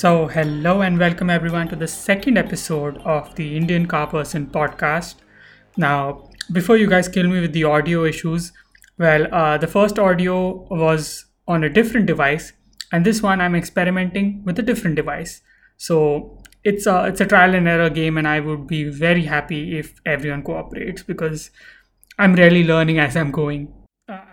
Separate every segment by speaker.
Speaker 1: So, hello and welcome everyone to the second episode of the Indian Car Person podcast. Now, before you guys kill me with the audio issues, well, uh, the first audio was on a different device, and this one I'm experimenting with a different device. So, it's a it's a trial and error game, and I would be very happy if everyone cooperates because I'm really learning as I'm going.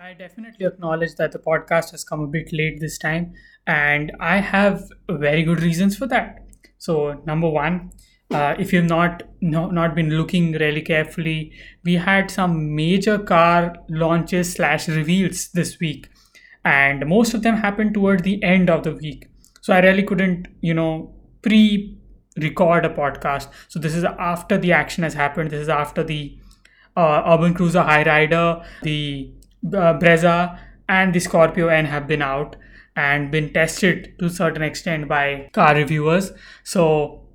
Speaker 1: I definitely acknowledge that the podcast has come a bit late this time, and I have very good reasons for that. So, number one, uh, if you've not no, not been looking really carefully, we had some major car launches slash reveals this week, and most of them happened toward the end of the week. So I really couldn't, you know, pre record a podcast. So this is after the action has happened. This is after the uh, Urban Cruiser Hyryder, the uh, Brezza, and the Scorpio N have been out and been tested to a certain extent by car reviewers. So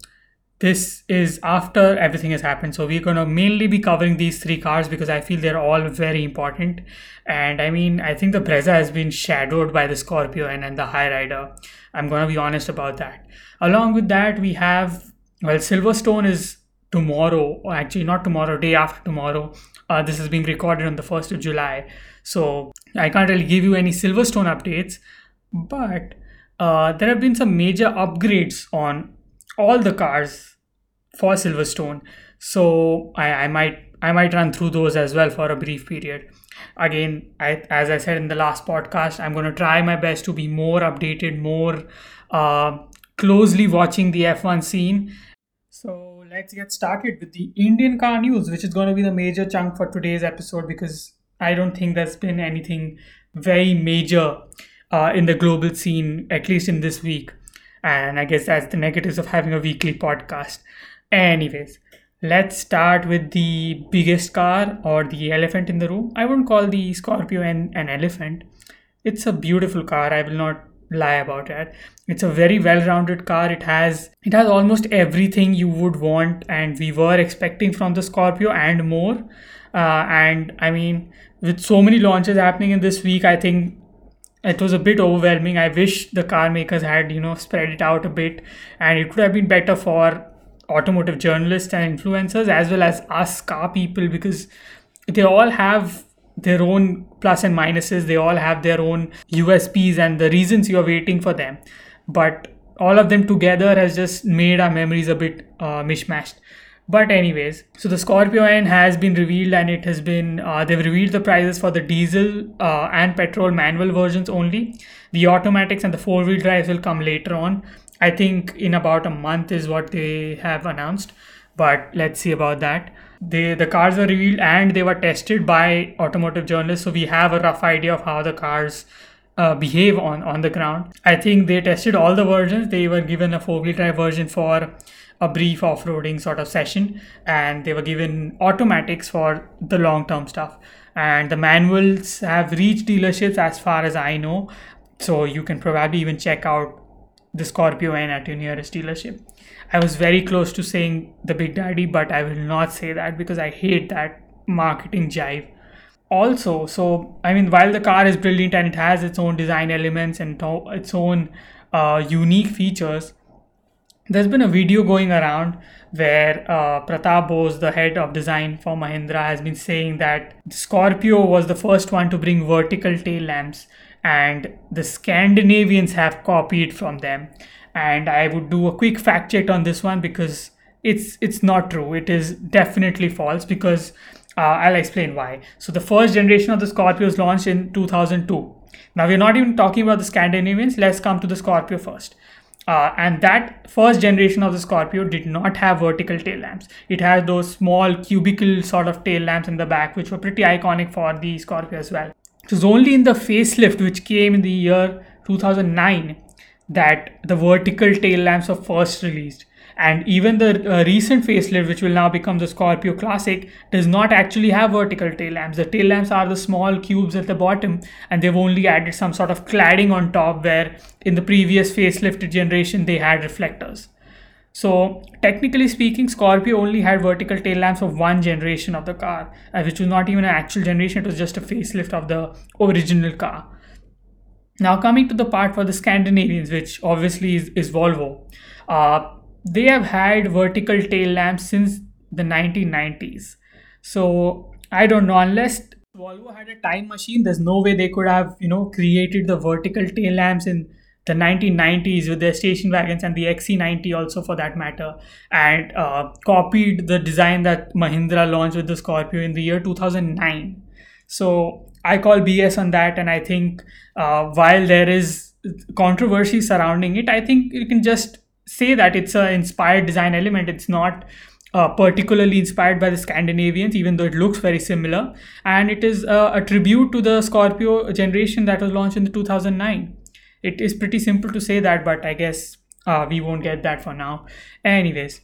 Speaker 1: this is after everything has happened. So we're going to mainly be covering these three cars because I feel they're all very important. And I mean, I think the Brezza has been shadowed by the Scorpio and, and the Hyryder. I'm going to be honest about that. Along with that, we have, well, Silverstone is tomorrow, or actually not tomorrow, day after tomorrow. Uh, this is being recorded on the 1st of July. So I can't really give you any Silverstone updates, but uh, there have been some major upgrades on all the cars for Silverstone. So I, I might I might run through those as well for a brief period. Again, I, as I said in the last podcast, I'm going to try my best to be more updated, more uh, closely watching the F1 scene. So let's get started with the Indian car news, which is going to be the major chunk for today's episode because I don't think there's been anything very major uh, in the global scene, at least in this week. And I guess that's the negatives of having a weekly podcast. Anyways, let's start with the biggest car or the elephant in the room. I won't call the Scorpio an, an elephant. It's a beautiful car. I will not lie about it. It's a very well-rounded car. It has it has almost everything you would want and we were expecting from the Scorpio and more. Uh, and I mean, with so many launches happening in this week, I think it was a bit overwhelming. I wish the car makers had, you know, spread it out a bit and it could have been better for automotive journalists and influencers as well as us car people because they all have their own plus and minuses. They all have their own USPs and the reasons you're waiting for them. But all of them together has just made our memories a bit uh, mishmashed. But anyways, so the Scorpio N has been revealed and it has been uh, they've revealed the prices for the diesel uh, and petrol manual versions only. The automatics and the four wheel drives will come later on. I think in about a month is what they have announced. But let's see about that. They the cars were revealed and they were tested by automotive journalists, so we have a rough idea of how the cars uh, behave on on the ground. I think they tested all the versions. They were given a four wheel drive version for a brief off-roading sort of session and they were given automatics for the long-term stuff. And the manuals have reached dealerships as far as i know so you can probably even check out the scorpio n at your nearest dealership. I was very close to saying the big daddy but i will not say that because i hate that marketing jive. Also so i mean while the car is brilliant and it has its own design elements and its own uh, unique features there's been a video going around where uh, Pratap Bose, the head of design for Mahindra, has been saying that Scorpio was the first one to bring vertical tail lamps, and the Scandinavians have copied from them. And I would do a quick fact check on this one because it's it's not true. It is definitely false because uh, I'll explain why. So the first generation of the Scorpios launched in 2002. Now we're not even talking about the Scandinavians. Let's come to the Scorpio first. Uh, and that first generation of the Scorpio did not have vertical tail lamps. It has those small cubicle sort of tail lamps in the back, which were pretty iconic for the Scorpio as well. It was only in the facelift, which came in the year 2009, that the vertical tail lamps were first released and even the uh, recent facelift which will now become the scorpio classic does not actually have vertical tail lamps. The tail lamps are the small cubes at the bottom and they've only added some sort of cladding on top where in the previous facelifted generation they had reflectors. So technically speaking scorpio only had vertical tail lamps of one generation of the car uh, which was not even an actual generation it was just a facelift of the original car. Now, coming to the part for the Scandinavians, which obviously is, is Volvo, uh, they have had vertical tail lamps since the 1990s. So, I don't know, unless Volvo had a time machine, there's no way they could have, you know, created the vertical tail lamps in the 1990s with their station wagons and the XC90 also for that matter, and uh, copied the design that Mahindra launched with the Scorpio in the year 2009. So I call BS on that, and I think uh, while there is controversy surrounding it, I think you can just say that it's an inspired design element. It's not uh, particularly inspired by the Scandinavians, even though it looks very similar. And it is uh, a tribute to the Scorpio generation that was launched in the 2009 it is pretty simple to say that but i guess uh, we won't get that for now anyways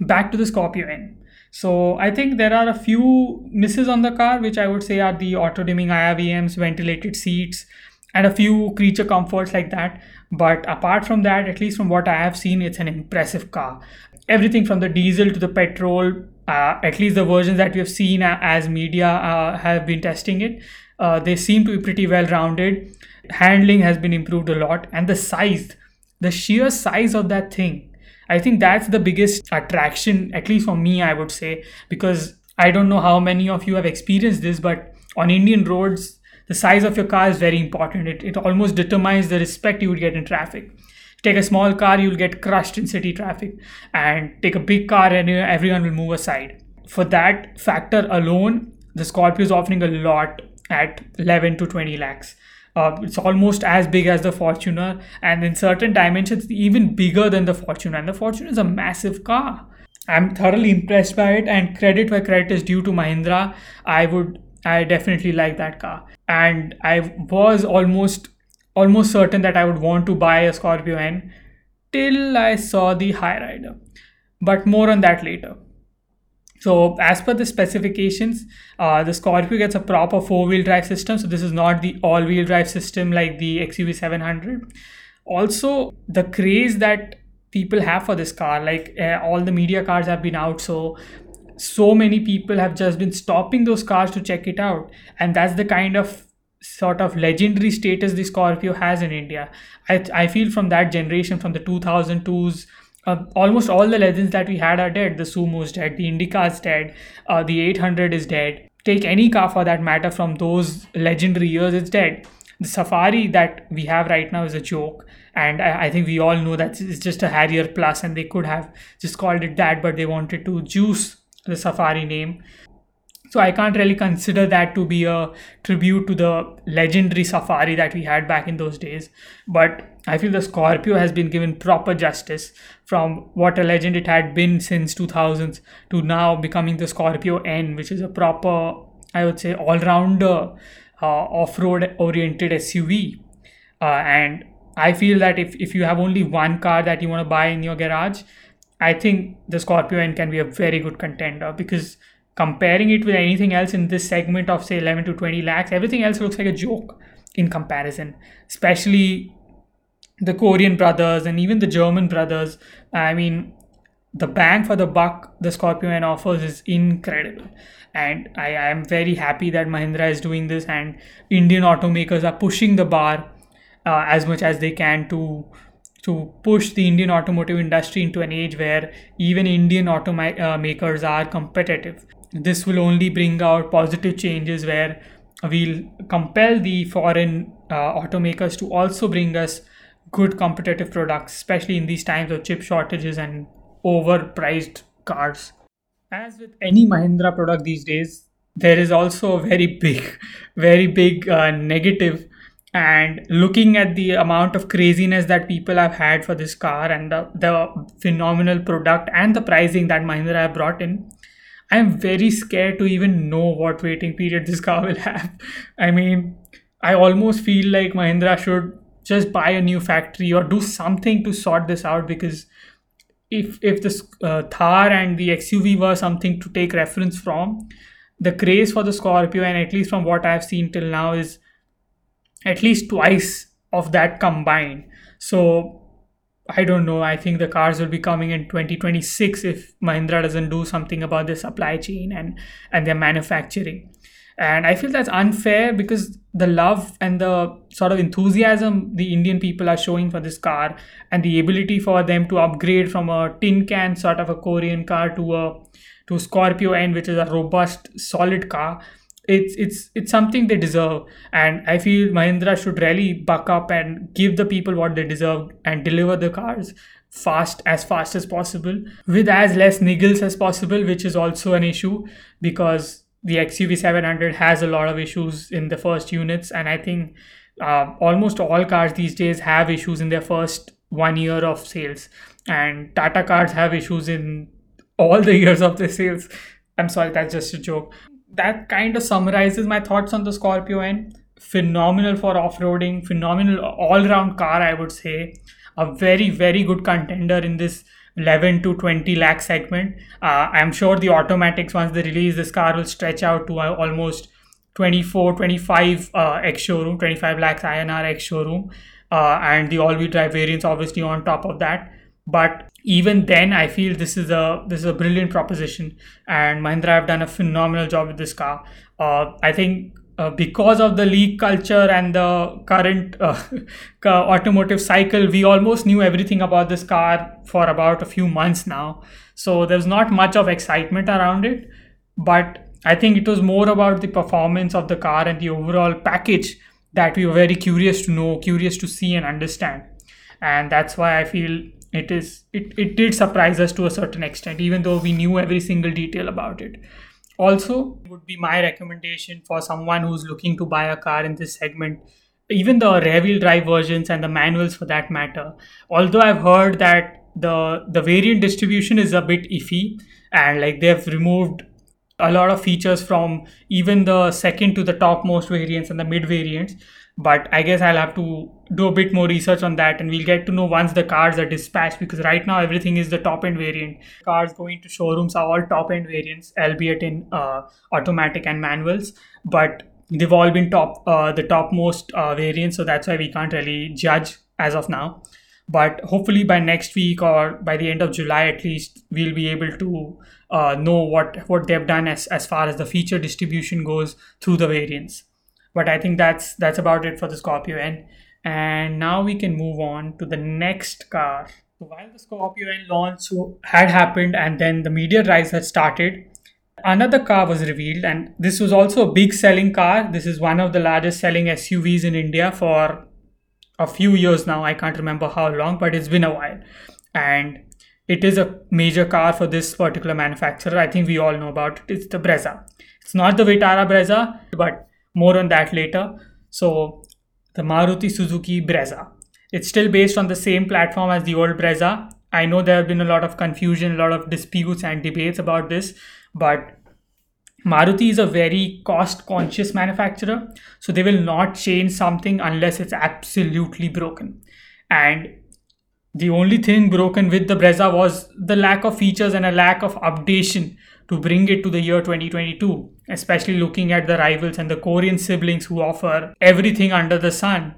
Speaker 1: back to the scorpio n so i think there are a few misses on the car which i would say are the auto dimming IRVMs ventilated seats and a few creature comforts like that but apart from that at least from what i have seen it's an impressive car. Everything from the diesel to the petrol uh, at least the versions that we have seen as media uh, have been testing it uh, they seem to be pretty well rounded. Handling has been improved a lot. And the size the sheer size of that thing i think that's the biggest attraction at least for me i would say. Because i don't know how many of you have experienced this but on indian roads the size of your car is very important. It, it almost determines the respect you would get in traffic. Take a small car you'll get crushed in city traffic. And take a big car and everyone will move aside. For that factor alone the scorpio is offering a lot at 11 to 20 lakhs. Uh, it's almost as big as the Fortuner, and in certain dimensions, even bigger than the Fortuner. And the Fortuner is a massive car. I'm thoroughly impressed by it, and credit where credit is due to Mahindra. I would, I definitely like that car, and I was almost, almost certain that I would want to buy a Scorpio N till I saw the Hyryder. But more on that later. So as per the specifications, uh, the Scorpio gets a proper four-wheel drive system. So this is not the all-wheel drive system like the XUV 700. Also, the craze that people have for this car, like uh, all the media cars have been out, so so many people have just been stopping those cars to check it out, and that's the kind of sort of legendary status the Scorpio has in India. I, I feel from that generation, from the 2002s uh, almost all the legends that we had are dead. The sumo's dead, the Indica is dead, uh, the 800 is dead. Take any car for that matter from those legendary years, it's dead. The Safari that we have right now is a joke, and I, I think we all know that it's just a Harrier Plus, and they could have just called it that, but they wanted to juice the Safari name. So I can't really consider that to be a tribute to the legendary Safari that we had back in those days. But I feel the Scorpio has been given proper justice from what a legend it had been since 2000s to now becoming the Scorpio N, which is a proper, I would say, all rounder uh, off road oriented SUV. Uh, and I feel that if, if you have only one car that you want to buy in your garage, I think the Scorpio N can be a very good contender because comparing it with anything else in this segment of say 11 to 20 lakhs, everything else looks like a joke in comparison, especially the Korean brothers and even the German brothers. I mean, the bang for the buck the Scorpio N offers is incredible. And I, I am very happy that Mahindra is doing this and Indian automakers are pushing the bar uh, as much as they can to to push the Indian automotive industry into an age where even Indian automakers uh, are competitive. This will only bring out positive changes where we'll compel the foreign uh, automakers to also bring us good competitive products, especially in these times of chip shortages and overpriced cars. As with any Mahindra product these days, there is also a very big, very big uh, negative. And looking at the amount of craziness that people have had for this car and the, the phenomenal product and the pricing that Mahindra have brought in, I am very scared to even know what waiting period this car will have. I mean, I almost feel like Mahindra should just buy a new factory or do something to sort this out because if if this uh, Thar and the XUV were something to take reference from, the craze for the Scorpio N at least from what I've seen till now is at least twice of that combined. So I don't know. I think the cars will be coming in 2026 if Mahindra doesn't do something about the supply chain and and their manufacturing. and i feel that's unfair because the love and the sort of enthusiasm the indian people are showing for this car and the ability for them to upgrade from a tin can sort of a korean car to a to scorpio n which is a robust solid car it's it's it's something they deserve. And i feel mahindra should really buck up and give the people what they deserve and deliver the cars fast as fast as possible with as less niggles as possible which is also an issue because the xuv 700 has a lot of issues in the first units. And i think uh, almost all cars these days have issues in their first one year of sales. And tata cars have issues in all the years of their sales. I'm sorry that's just a joke that kind of summarizes my thoughts on the Scorpio N. Phenomenal for off roading, phenomenal all round car, I would say. A very, very good contender in this 11 to 20 lakh segment. Uh, I'm sure the automatics, once they release this car, will stretch out to uh, almost 24, 25 uh, X showroom, 25 lakhs INR X showroom, uh, and the all wheel drive variants obviously on top of that. But even then i feel this is a this is a brilliant proposition. And mahindra have done a phenomenal job with this car. Uh, i think uh, because of the leak culture and the current uh, automotive cycle we almost knew everything about this car for about a few months now. So there's not much of excitement around it. But i think it was more about the performance of the car and the overall package that we were very curious to know curious to see and understand. And that's why i feel it is it, it did surprise us to a certain extent even though we knew every single detail about it. Also would be my recommendation for someone who's looking to buy a car in this segment even the rear wheel drive versions and the manuals for that matter. Although i've heard that the the variant distribution is a bit iffy and like they've removed a lot of features from even the second to the topmost variants and the mid variants but i guess i'll have to do a bit more research on that and we'll get to know once the cars are dispatched because right now everything is the top end variant. Cars going to showrooms are all top end variants albeit in uh, automatic and manuals but they've all been top uh, the topmost uh, variants so that's why we can't really judge as of now. But hopefully by next week or by the end of july at least we'll be able to uh, know what what they've done as, as far as the feature distribution goes through the variants. But i think that's that's about it for the scorpio n and now we can move on to the next car. So while the scorpio n launch had happened and then the media rise had started another car was revealed and this was also a big selling car. This is one of the largest selling suvs in india for a few years now. I can't remember how long but it's been a while. And it is a major car for this particular manufacturer. I think we all know about it. It's the brezza. It's not the vitara brezza but more on that later. So the Maruti Suzuki Brezza. It's still based on the same platform as the old Brezza. I know there have been a lot of confusion, a lot of disputes and debates about this, but Maruti is a very cost conscious manufacturer, so they will not change something unless it's absolutely broken. And the only thing broken with the Brezza was the lack of features and a lack of updation to bring it to the year 2022, especially looking at the rivals and the Korean siblings who offer everything under the sun.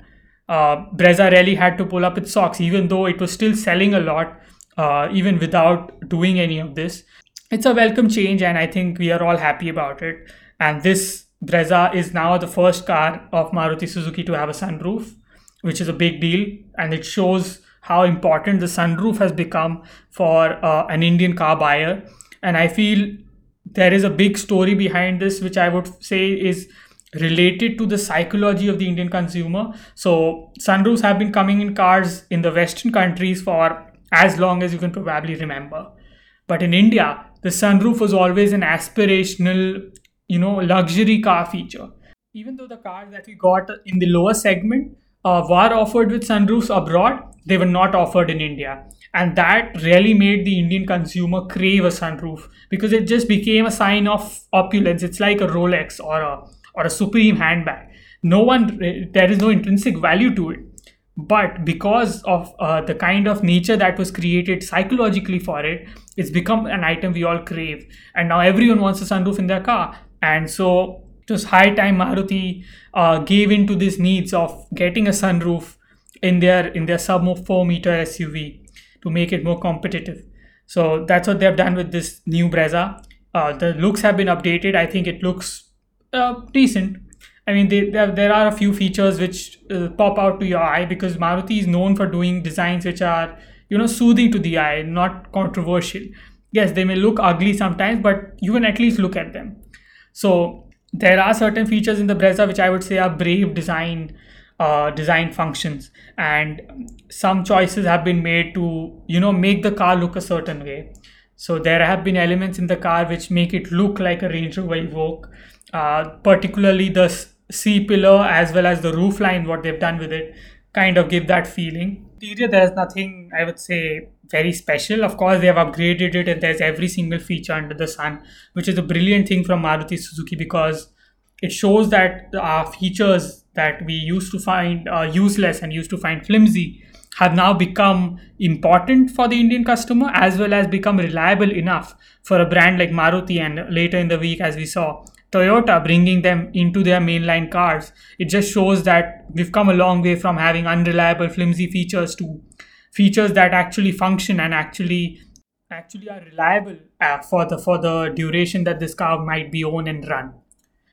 Speaker 1: Uh, Brezza really had to pull up its socks, even though it was still selling a lot, uh, even without doing any of this. It's a welcome change, and I think we are all happy about it. And this Brezza is now the first car of Maruti Suzuki to have a sunroof, which is a big deal, and it shows how important the sunroof has become for uh, an Indian car buyer and i feel there is a big story behind this which i would say is related to the psychology of the indian consumer. So sunroofs have been coming in cars in the western countries for as long as you can probably remember. But in india the sunroof was always an aspirational you know luxury car feature. Even though the cars that we got in the lower segment uh, were offered with sunroofs abroad they were not offered in india. And that really made the indian consumer crave a sunroof because it just became a sign of opulence. It's like a rolex or a or a supreme handbag. No one there is no intrinsic value to it. But because of uh, the kind of nature that was created psychologically for it it's become an item we all crave. And now everyone wants a sunroof in their car. And so was high time maruti uh, gave into these needs of getting a sunroof in their in their sub 4 meter suv to make it more competitive. So that's what they've done with this new Brezza. Uh, the looks have been updated. I think it looks uh, decent. I mean, they, they there are a few features which uh, pop out to your eye because Maruti is known for doing designs which are, you know, soothing to the eye, not controversial. Yes, they may look ugly sometimes, but you can at least look at them. So there are certain features in the Brezza which I would say are brave design uh, design functions. And some choices have been made to you know make the car look a certain way. So there have been elements in the car which make it look like a range rover evoque uh, particularly the c pillar as well as the roof line what they've done with it kind of give that feeling. Interior there's nothing i would say very special of course they have upgraded it and there's every single feature under the sun which is a brilliant thing from maruti suzuki because it shows that uh, features that we used to find uh, useless and used to find flimsy have now become important for the Indian customer as well as become reliable enough for a brand like Maruti and later in the week as we saw Toyota bringing them into their mainline cars. It just shows that we've come a long way from having unreliable flimsy features to features that actually function and actually actually are reliable uh, for the for the duration that this car might be owned and run.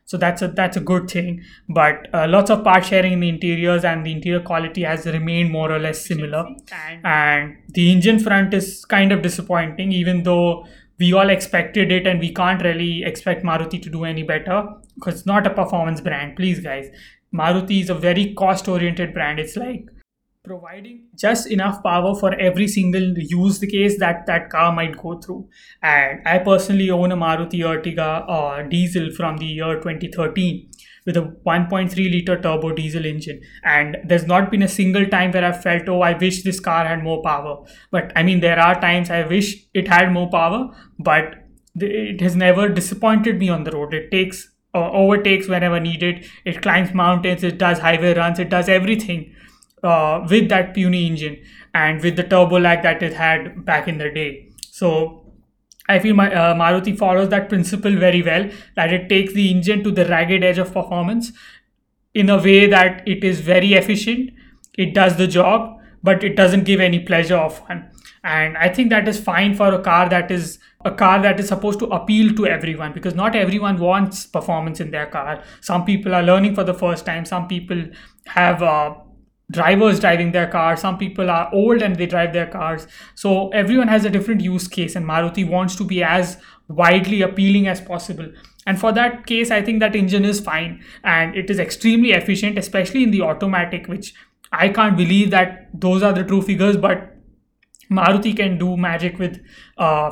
Speaker 1: So that's a that's a good thing. But uh, lots of part sharing in the interiors and the interior quality has remained more or less similar. And the engine front is kind of disappointing even though we all expected it and we can't really expect maruti to do any better because it's not a performance brand. Please guys maruti is a very cost oriented brand. It's like providing just enough power for every single use case that that car might go through. And I personally own a Maruti Ertiga uh, diesel from the year 2013 with a 1.3 liter turbo diesel engine. And there's not been a single time where i felt oh i wish this car had more power. But i mean there are times i wish it had more power but it has never disappointed me on the road. It takes uh, overtakes whenever needed. It climbs mountains. It does highway runs. It does everything uh, with that puny engine and with the turbo lag that it had back in the day. So I feel my, uh, Maruti follows that principle very well that it takes the engine to the ragged edge of performance in a way that it is very efficient, it does the job, but it doesn't give any pleasure of fun. And I think that is fine for a car that is a car that is supposed to appeal to everyone because not everyone wants performance in their car. Some people are learning for the first time, some people have uh, drivers driving their cars. Some people are old and they drive their cars. So everyone has a different use case and maruti wants to be as widely appealing as possible. And for that case i think that engine is fine and it is extremely efficient especially in the automatic which i can't believe that those are the true figures but maruti can do magic with uh,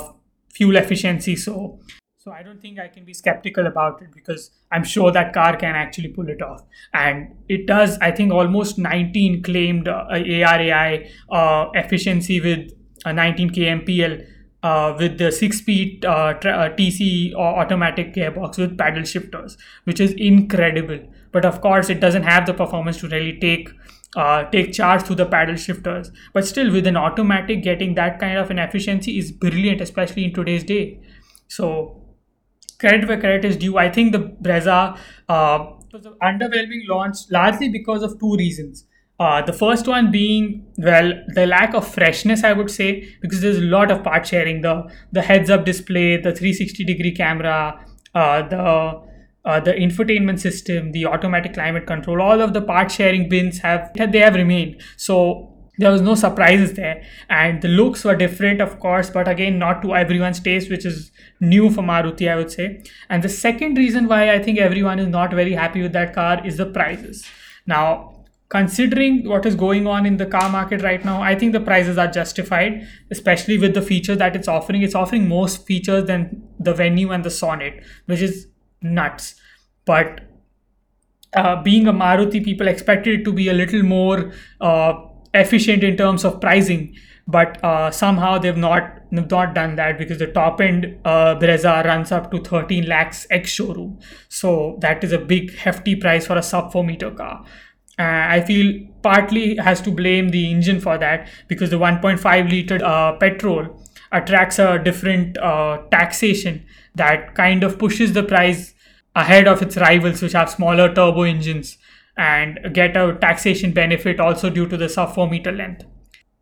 Speaker 1: fuel efficiency. So so I don't think I can be skeptical about it because I'm sure that car can actually pull it off. And it does, I think, almost 19 claimed uh, ARAI uh, efficiency with a 19 kmpl uh, with the six-speed uh, tra- uh, TC automatic gearbox with paddle shifters, which is incredible. But of course, it doesn't have the performance to really take uh, take charge through the paddle shifters. But still, with an automatic, getting that kind of an efficiency is brilliant, especially in today's day. So credit where credit is due. I think the Brezza uh, was an underwhelming launch largely because of two reasons. Uh, the first one being well the lack of freshness i would say because there's a lot of part sharing the the heads up display the 360 degree camera uh, the uh, the infotainment system the automatic climate control all of the part sharing bins have they have remained so there was no surprises there. And the looks were different of course but again not to everyone's taste which is new for maruti i would say. And the second reason why i think everyone is not very happy with that car is the prices. Now considering what is going on in the car market right now i think the prices are justified especially with the features that it's offering. It's offering more features than the venue and the sonnet which is nuts. But uh, being a maruti people expected it to be a little more uh, efficient in terms of pricing but uh, somehow they've not not done that because the top end uh, Brezza runs up to 13 lakhs ex showroom. So that is a big hefty price for a sub 4 meter car. Uh, I feel partly has to blame the engine for that because the 1.5 liter uh, petrol attracts a different uh, taxation that kind of pushes the price ahead of its rivals which have smaller turbo engines and get a taxation benefit also due to the sub 4 meter length.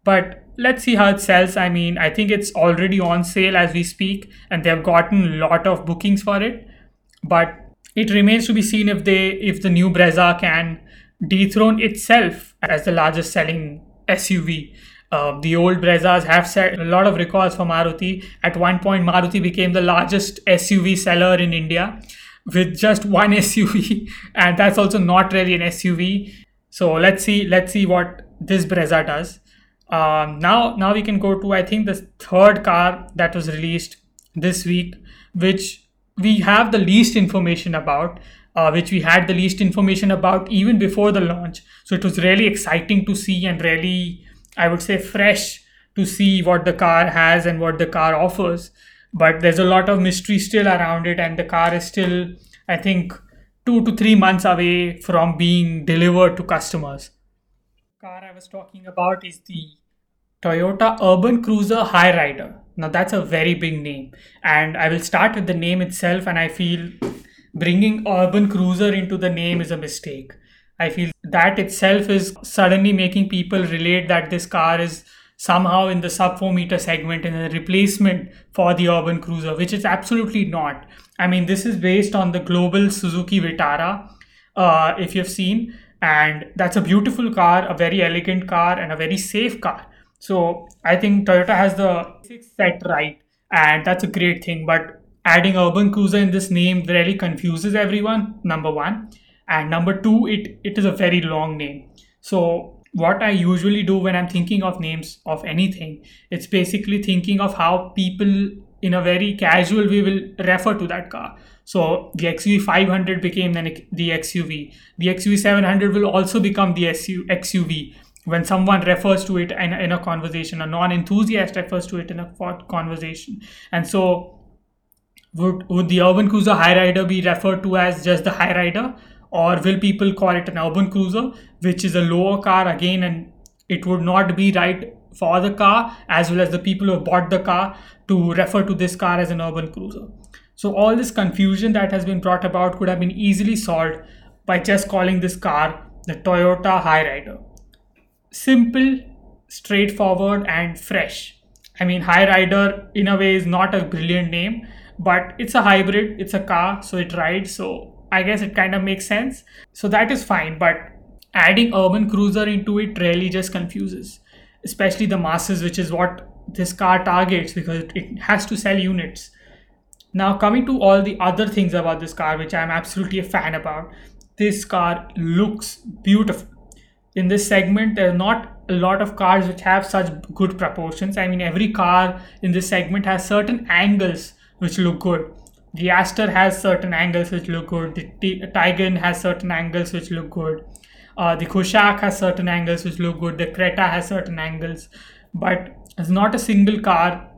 Speaker 1: But let's see how it sells. I mean, I think it's already on sale as we speak, and they've gotten a lot of bookings for it. But it remains to be seen if they if the new Brezza can dethrone itself as the largest selling SUV. Uh, the old Brezzas have set a lot of records for Maruti. At one point, Maruti became the largest SUV seller in India with just one SUV, and that's also not really an SUV. So let's see, let's see what this Brezza does. Um, now, now we can go to I think the third car that was released this week, which we have the least information about, uh, which we had the least information about even before the launch. So it was really exciting to see and really, I would say, fresh to see what the car has and what the car offers. But there's a lot of mystery still around it, and the car is still, I think, two to three months away from being delivered to customers. Car I was talking about is the Toyota Urban Cruiser Hyryder Now that's a very big name, and I will start with the name itself. And I feel bringing Urban Cruiser into the name is a mistake. I feel that itself is suddenly making people relate that this car is somehow in the sub 4 meter segment and a replacement for the urban cruiser which is absolutely not i mean this is based on the global suzuki vitara uh, if you've seen and that's a beautiful car a very elegant car and a very safe car so I think Toyota has the set right, and that's a great thing. But adding urban cruiser in this name really confuses everyone. Number one, and number two, it it is a very long name. So what I usually do when I'm thinking of names of anything, it's basically thinking of how people in a very casual way will refer to that car. So the XUV 500 became then the XUV. The XUV 700 will also become the XUV when someone refers to it in, in a conversation, a non enthusiast refers to it in a conversation. And so, would, would the urban cruiser Hyryder be referred to as just the Hyryder? Or will people call it an urban cruiser, which is a lower car again, and it would not be right for the car as well as the people who bought the car to refer to this car as an urban cruiser. So, all this confusion that has been brought about could have been easily solved by just calling this car the Toyota Hyryder simple, straightforward, and fresh. I mean, Hyryder in a way is not a brilliant name, but it's a hybrid, it's a car, so it rides. So I guess it kind of makes sense. So that is fine, but adding urban cruiser into it really just confuses, especially the masses, which is what this car targets because it has to sell units. Now, coming to all the other things about this car, which I'm absolutely a fan about, this car looks beautiful in this segment there are not a lot of cars which have such good proportions i mean every car in this segment has certain angles which look good the aster has certain angles which look good the T- has certain angles which look good uh, the Kushaq has certain angles which look good the creta has certain angles but there's not a single car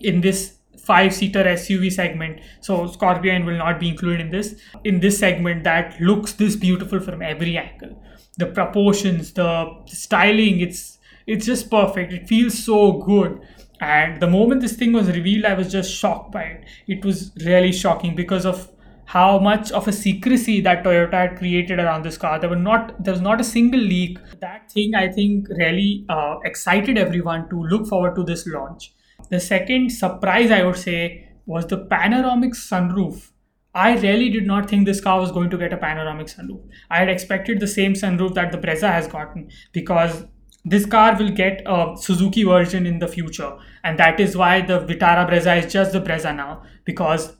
Speaker 1: in this five seater SUV segment. So Scorpio N will not be included in this. In this segment that looks this beautiful from every angle the proportions, the styling, it's it's just perfect. It feels so good. And the moment this thing was revealed, I was just shocked by it. It was really shocking because of how much of a secrecy that Toyota had created around this car. There were not there was not a single leak. That thing I think really uh, excited everyone to look forward to this launch. The second surprise I would say was the panoramic sunroof I really did not think this car was going to get a panoramic sunroof. I had expected the same sunroof that the Brezza has gotten because this car will get a Suzuki version in the future, and that is why the Vitara Brezza is just the Brezza now because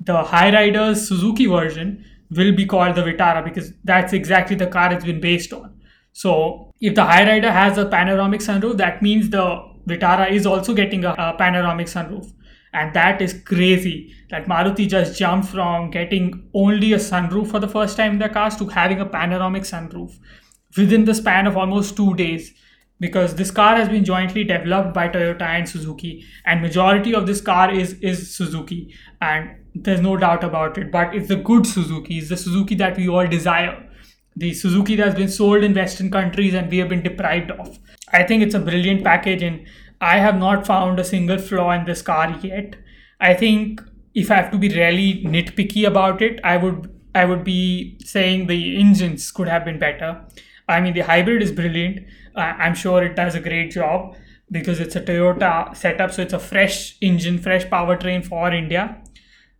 Speaker 1: the Hyryder's Suzuki version will be called the Vitara because that's exactly the car it's been based on. So if the Hyryder has a panoramic sunroof, that means the Vitara is also getting a, a panoramic sunroof. And that is crazy that Maruti just jumped from getting only a sunroof for the first time in their cars to having a panoramic sunroof within the span of almost two days because this car has been jointly developed by Toyota and Suzuki and majority of this car is is Suzuki and there's no doubt about it but it's the good Suzuki it's the Suzuki that we all desire the Suzuki that's been sold in western countries and we have been deprived of I think it's a brilliant package and I have not found a single flaw in this car yet. I think if I have to be really nitpicky about it, I would I would be saying the engines could have been better. I mean, the hybrid is brilliant. Uh, I'm sure it does a great job because it's a Toyota setup, so it's a fresh engine, fresh powertrain for India.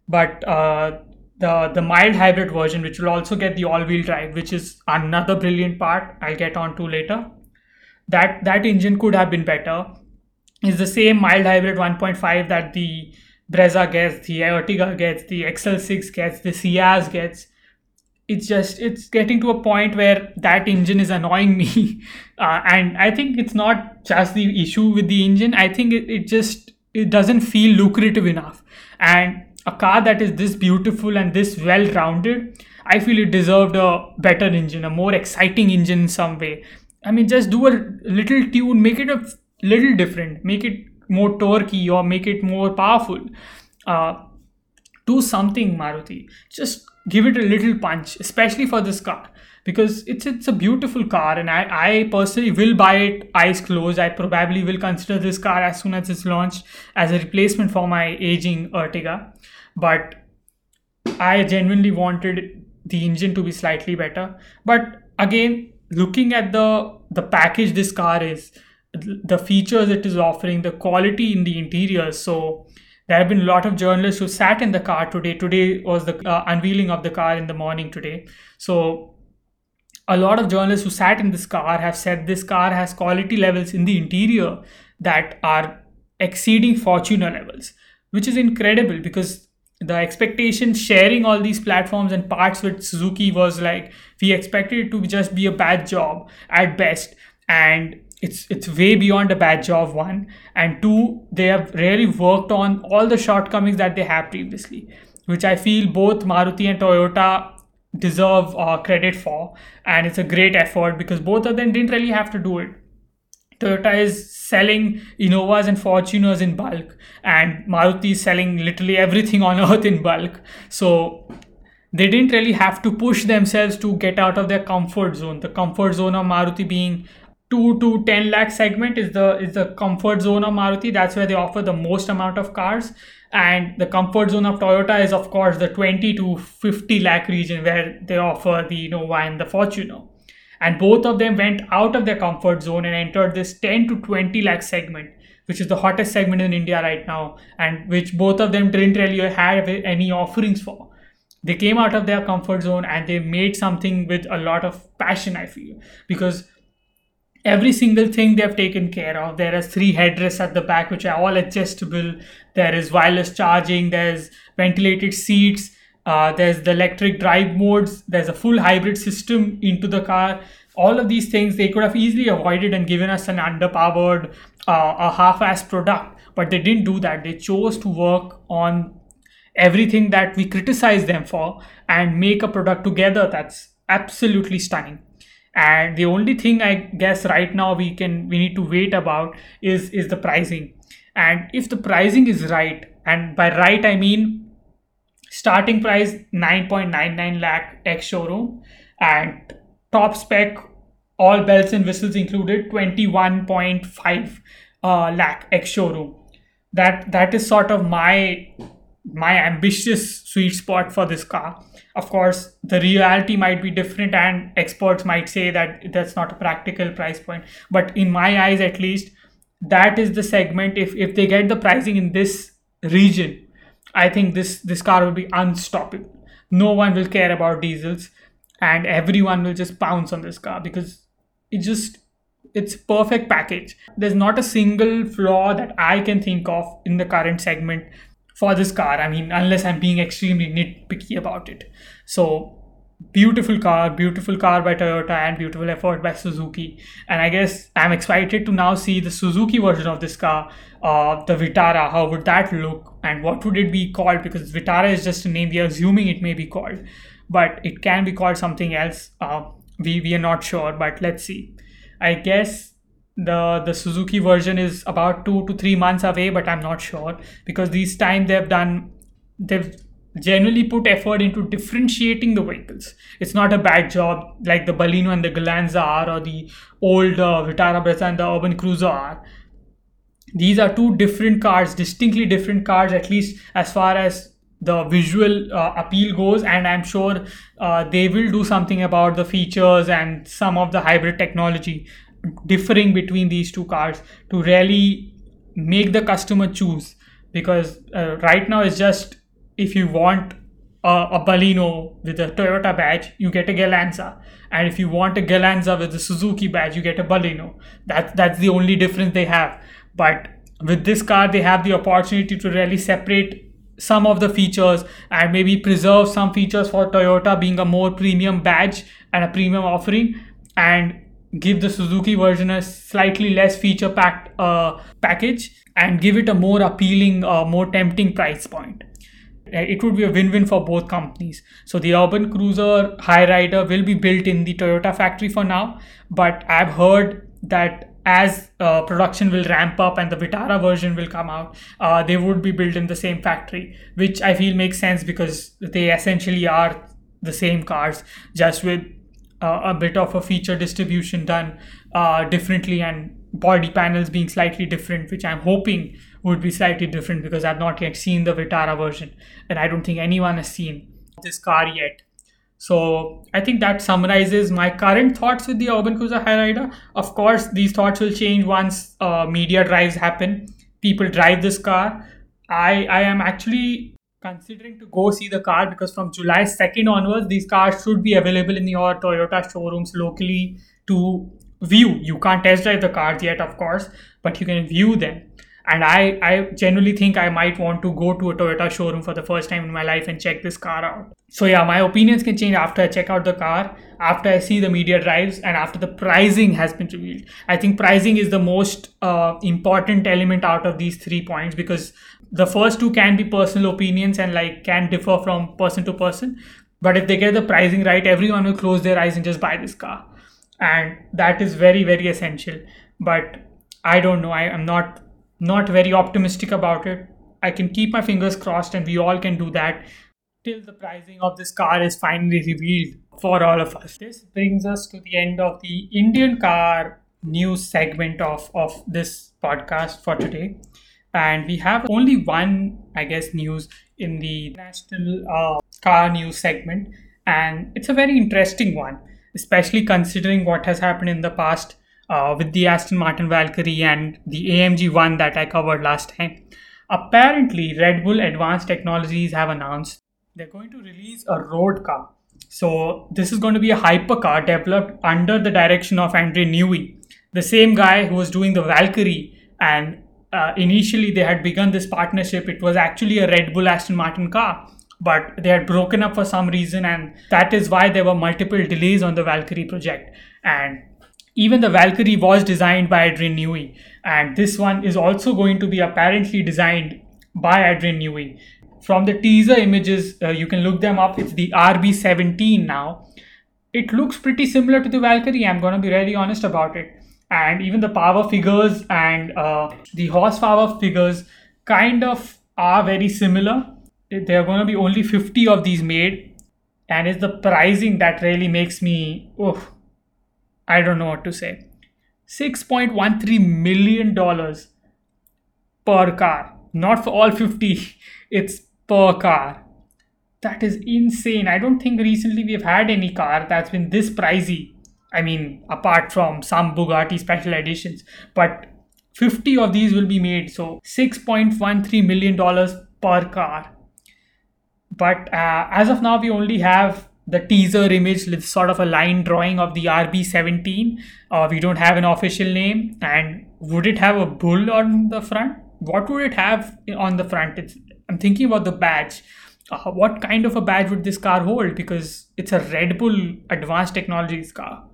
Speaker 1: But uh, the the mild hybrid version, which will also get the all-wheel drive, which is another brilliant part. I'll get on to later. That that engine could have been better. Is the same mild hybrid 1.5 that the Brezza gets, the Ertiga gets, the XL6 gets, the Ciaz gets. It's just it's getting to a point where that engine is annoying me, uh, and I think it's not just the issue with the engine. I think it, it just it doesn't feel lucrative enough, and a car that is this beautiful and this well rounded, I feel it deserved a better engine, a more exciting engine in some way. I mean, just do a little tune, make it a little different, make it more torquey or make it more powerful. Uh, do something, Maruti. Just give it a little punch, especially for this car because it's it's a beautiful car and I, I personally will buy it eyes closed. I probably will consider this car as soon as it's launched as a replacement for my aging Ertiga. But I genuinely wanted the engine to be slightly better. But again, looking at the the package this car is, the features it is offering, the quality in the interior. So there have been a lot of journalists who sat in the car today. Today was the uh, unveiling of the car in the morning today. So a lot of journalists who sat in this car have said this car has quality levels in the interior that are exceeding Fortuner levels, which is incredible because the expectation sharing all these platforms and parts with Suzuki was like we expected it to just be a bad job at best and it's it's way beyond a bad job one and two they have really worked on all the shortcomings that they have previously which i feel both maruti and toyota deserve uh, credit for and it's a great effort because both of them didn't really have to do it Toyota is selling Innovas and Fortuners in bulk, and Maruti is selling literally everything on earth in bulk. So they didn't really have to push themselves to get out of their comfort zone. The comfort zone of Maruti being 2 to 10 lakh segment is the is the comfort zone of Maruti. That's where they offer the most amount of cars. And the comfort zone of Toyota is of course the 20 to 50 lakh region where they offer the Innova and the Fortuner and both of them went out of their comfort zone and entered this 10 to 20 lakh segment which is the hottest segment in india right now and which both of them didn't really have any offerings for they came out of their comfort zone and they made something with a lot of passion i feel because every single thing they've taken care of. There are three headrests at the back which are all adjustable. There is wireless charging there's ventilated seats uh, there's the electric drive modes there's a full hybrid system into the car. All of these things they could have easily avoided and given us an underpowered uh, a half-assed product. But they didn't do that. They chose to work on everything that we criticize them for and make a product together that's absolutely stunning and the only thing i guess right now we can we need to wait about is is the pricing. And if the pricing is right and by right i mean starting price 9.99 lakh ex showroom and top spec all bells and whistles included 21.5 uh, lakh ex showroom. That that is sort of my my ambitious sweet spot for this car of course the reality might be different and experts might say that that's not a practical price point but in my eyes at least that is the segment if if they get the pricing in this region I think this this car will be unstoppable. No one will care about diesels, and everyone will just pounce on this car because it just it's perfect package. There's not a single flaw that I can think of in the current segment for this car. I mean, unless I'm being extremely nitpicky about it. So beautiful car beautiful car by toyota and beautiful effort by suzuki. And i guess i'm excited to now see the suzuki version of this car uh, the vitara. How would that look and what would it be called? Because vitara is just a name we are assuming it may be called but it can be called something else. Uh, we, we are not sure but let's see. I guess the the suzuki version is about two to three months away but i'm not sure because this time they've done they've generally put effort into differentiating the vehicles. It's not a bad job like the Baleno and the Glanza are, or the old uh, Vitara Brezza and the Urban Cruiser are. These are two different cars, distinctly different cars, at least as far as the visual uh, appeal goes. And I'm sure uh, they will do something about the features and some of the hybrid technology differing between these two cars to really make the customer choose. Because uh, right now it's just if you want uh, a Baleno with a Toyota badge, you get a Glanza. And if you want a Glanza with a Suzuki badge, you get a Baleno. That's that's the only difference they have. But with this car, they have the opportunity to really separate some of the features and maybe preserve some features for Toyota being a more premium badge and a premium offering and give the Suzuki version a slightly less feature packed uh, package and give it a more appealing, uh, more tempting price point. Uh, it would be a win-win for both companies. So the Urban Cruiser Hyryder will be built in the Toyota factory for now, but I've heard that as uh, production will ramp up and the Vitara version will come out, uh, they would be built in the same factory, which I feel makes sense because they essentially are the same cars, just with uh, a bit of a feature distribution done uh, differently and body panels being slightly different, which I'm hoping would be slightly different because I've not yet seen the Vitara version, and I don't think anyone has seen this car yet. So I think that summarizes my current thoughts with the Urban Cruiser Hyryder. Of course, these thoughts will change once uh, media drives happen. People drive this car. I I am actually considering to go see the car because from July 2nd onwards, these cars should be available in your Toyota showrooms locally to view. You can't test drive the cars yet, of course, but you can view them and I, I generally think I might want to go to a Toyota showroom for the first time in my life and check this car out. So yeah, my opinions can change after I check out the car, after I see the media drives, and after the pricing has been revealed. I think pricing is the most uh, important element out of these three points because the first two can be personal opinions and like can differ from person to person. But if they get the pricing right, everyone will close their eyes and just buy this car, and that is very very essential. But I don't know. I am not not very optimistic about it. I can keep my fingers crossed, and we all can do that till the pricing of this car is finally revealed for all of us. This brings us to the end of the Indian car news segment of, of this podcast for today. And we have only one, I guess, news in the national uh, car news segment. And it's a very interesting one, especially considering what has happened in the past uh, with the Aston Martin Valkyrie and the AMG one that I covered last time. Apparently, Red Bull Advanced Technologies have announced they're going to release a road car. So, this is going to be a hypercar developed under the direction of Adrian Newey, the same guy who was doing the Valkyrie. And uh, initially, they had begun this partnership. It was actually a Red Bull Aston Martin car, but they had broken up for some reason, and that is why there were multiple delays on the Valkyrie project. And even the Valkyrie was designed by Adrian Newey, and this one is also going to be apparently designed by Adrian Newey. From the teaser images, uh, you can look them up. It's the RB17 now. It looks pretty similar to the Valkyrie. I'm going to be really honest about it. And even the power figures and uh, the horsepower figures kind of are very similar. There are going to be only 50 of these made, and it's the pricing that really makes me. Oof, I don't know what to say. $6.13 million per car. Not for all 50, it's per car. That is insane. I don't think recently we've had any car that's been this pricey. I mean, apart from some Bugatti special editions, but 50 of these will be made. So $6.13 million per car. But uh, as of now, we only have the teaser image with sort of a line drawing of the RB17. Uh, we don't have an official name. And would it have a bull on the front? What would it have on the front? It's, I'm thinking about the badge. Uh, what kind of a badge would this car hold? Because it's a Red Bull Advanced Technologies car.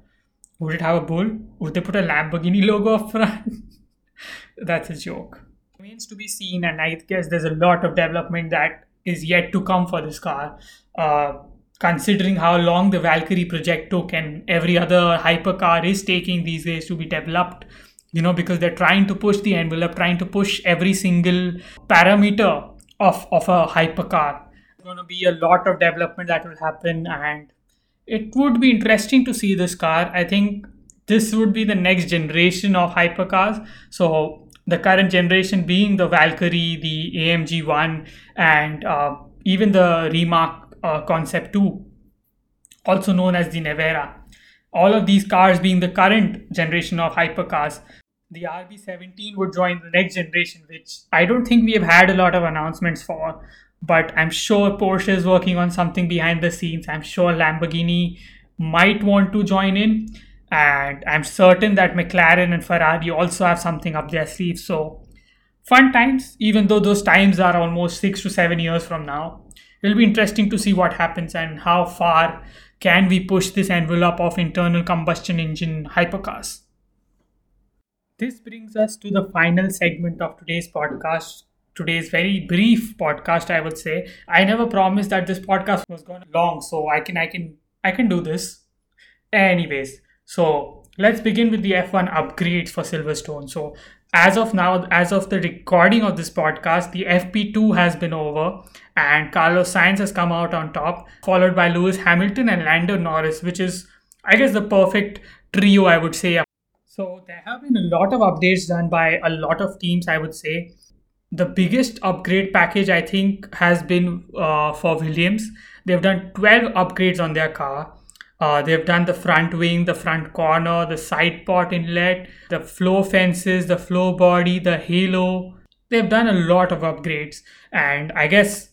Speaker 1: Would it have a bull? Would they put a Lamborghini logo up front? That's a joke. Remains to be seen, and I guess there's a lot of development that is yet to come for this car. Uh, considering how long the Valkyrie project took and every other hypercar is taking these days to be developed, you know, because they're trying to push the envelope, trying to push every single parameter of, of a hypercar. There's going to be a lot of development that will happen, and it would be interesting to see this car. I think this would be the next generation of hypercars. So, the current generation being the Valkyrie, the AMG 1, and uh, even the Rimac uh, Concept 2, also known as the Nevera. All of these cars being the current generation of hypercars. The RB17 would join the next generation, which I don't think we have had a lot of announcements for. But I'm sure Porsche is working on something behind the scenes. I'm sure Lamborghini might want to join in, and I'm certain that McLaren and Ferrari also have something up their sleeve. So, fun times, even though those times are almost six to seven years from now. It'll be interesting to see what happens and how far can we push this envelope of internal combustion engine hypercars. This brings us to the final segment of today's podcast. Today's very brief podcast, I would say. I never promised that this podcast was going long, so I can I can I can do this. Anyways, so let's begin with the F1 upgrades for Silverstone. So as of now, as of the recording of this podcast, the FP2 has been over and Carlos Sainz has come out on top, followed by Lewis Hamilton and Lando Norris, which is, I guess, the perfect trio, I would say. So there have been a lot of updates done by a lot of teams, I would say. The biggest upgrade package, I think, has been uh, for Williams. They've done 12 upgrades on their car. Uh, they've done the front wing, the front corner, the sidepod inlet, the floor fences, the floor body, the halo. They've done a lot of upgrades, and I guess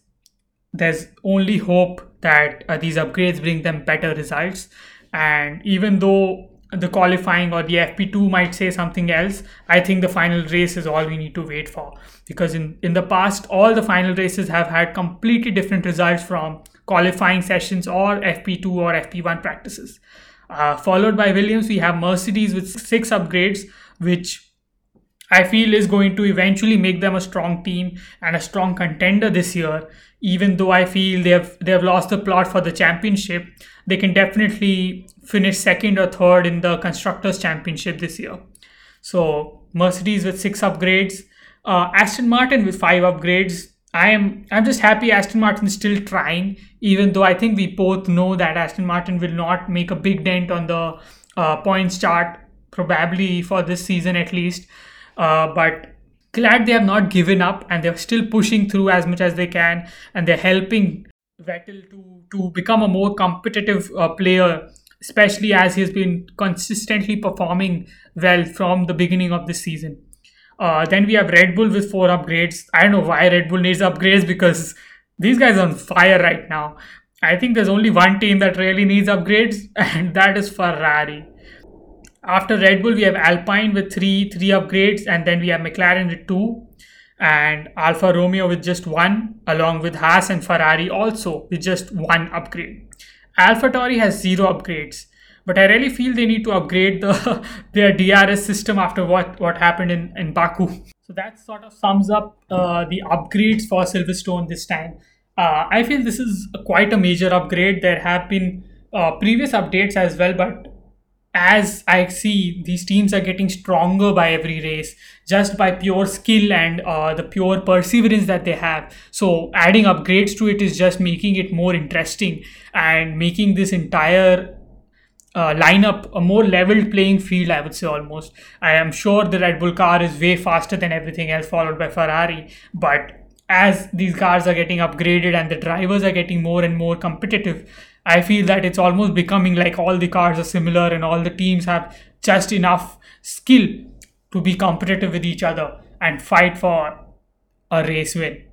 Speaker 1: there's only hope that uh, these upgrades bring them better results. And even though the qualifying or the FP2 might say something else. I think the final race is all we need to wait for because in, in the past, all the final races have had completely different results from qualifying sessions or FP2 or FP1 practices. Uh, followed by Williams, we have Mercedes with six upgrades, which I feel is going to eventually make them a strong team and a strong contender this year. Even though I feel they have they have lost the plot for the championship, they can definitely finish second or third in the constructors championship this year. So Mercedes with six upgrades, uh, Aston Martin with five upgrades. I am I'm just happy Aston Martin is still trying, even though I think we both know that Aston Martin will not make a big dent on the uh, points chart probably for this season at least. Uh, but glad they have not given up and they're still pushing through as much as they can and they're helping Vettel to to become a more competitive uh, player, especially as he's been consistently performing well from the beginning of the season. Uh, then we have Red Bull with four upgrades. I don't know why Red Bull needs upgrades because these guys are on fire right now. I think there's only one team that really needs upgrades, and that is Ferrari after Red Bull, we have Alpine with three three upgrades, and then we have McLaren with two, and Alfa Romeo with just one, along with Haas and Ferrari also with just one upgrade. AlphaTauri has zero upgrades, but I really feel they need to upgrade the their DRS system after what what happened in in Baku. So that sort of sums up uh, the upgrades for Silverstone this time. Uh, I feel this is quite a major upgrade. There have been uh, previous updates as well, but as I see, these teams are getting stronger by every race just by pure skill and uh, the pure perseverance that they have. So, adding upgrades to it is just making it more interesting and making this entire uh, lineup a more leveled playing field, I would say almost. I am sure the Red Bull car is way faster than everything else, followed by Ferrari, but as these cars are getting upgraded and the drivers are getting more and more competitive, I feel that it's almost becoming like all the cars are similar and all the teams have just enough skill to be competitive with each other and fight for a race win.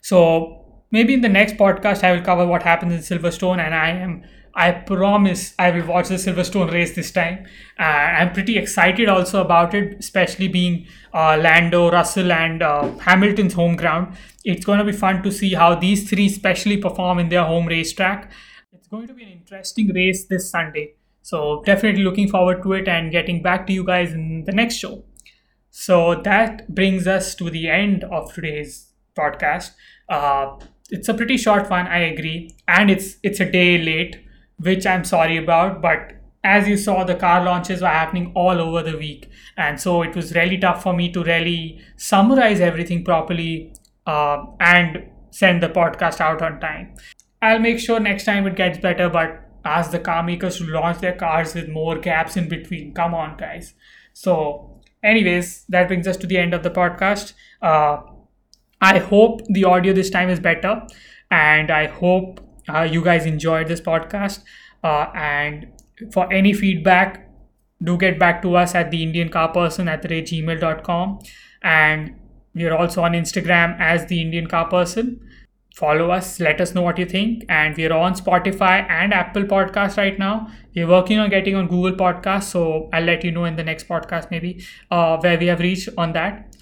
Speaker 1: So maybe in the next podcast I will cover what happens in Silverstone and I am I promise I will watch the Silverstone race this time. Uh, I'm pretty excited also about it, especially being uh, Lando, Russell, and uh, Hamilton's home ground. It's going to be fun to see how these three specially perform in their home racetrack. It's going to be an interesting race this Sunday. So, definitely looking forward to it and getting back to you guys in the next show. So, that brings us to the end of today's podcast. Uh, it's a pretty short one, I agree, and it's it's a day late which I'm sorry about. But as you saw, the car launches were happening all over the week. And so it was really tough for me to really summarize everything properly uh, and send the podcast out on time. I'll make sure next time it gets better, but ask the car makers to launch their cars with more gaps in between. Come on, guys. So, anyways, that brings us to the end of the podcast. Uh, I hope the audio this time is better, and I hope uh, you guys enjoyed this podcast. Uh, and for any feedback, do get back to us at the Indian car person at the gmail.com. And We are also on Instagram as the Indian Car Person. Follow us, let us know what you think. And we are on Spotify and Apple Podcast right now. We're working on getting on Google Podcast, so I'll let you know in the next podcast maybe uh, where we have reached on that.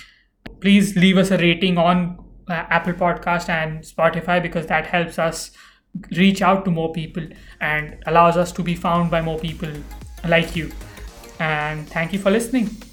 Speaker 1: Please leave us a rating on uh, Apple Podcast and Spotify because that helps us reach out to more people and allows us to be found by more people like you. And thank you for listening.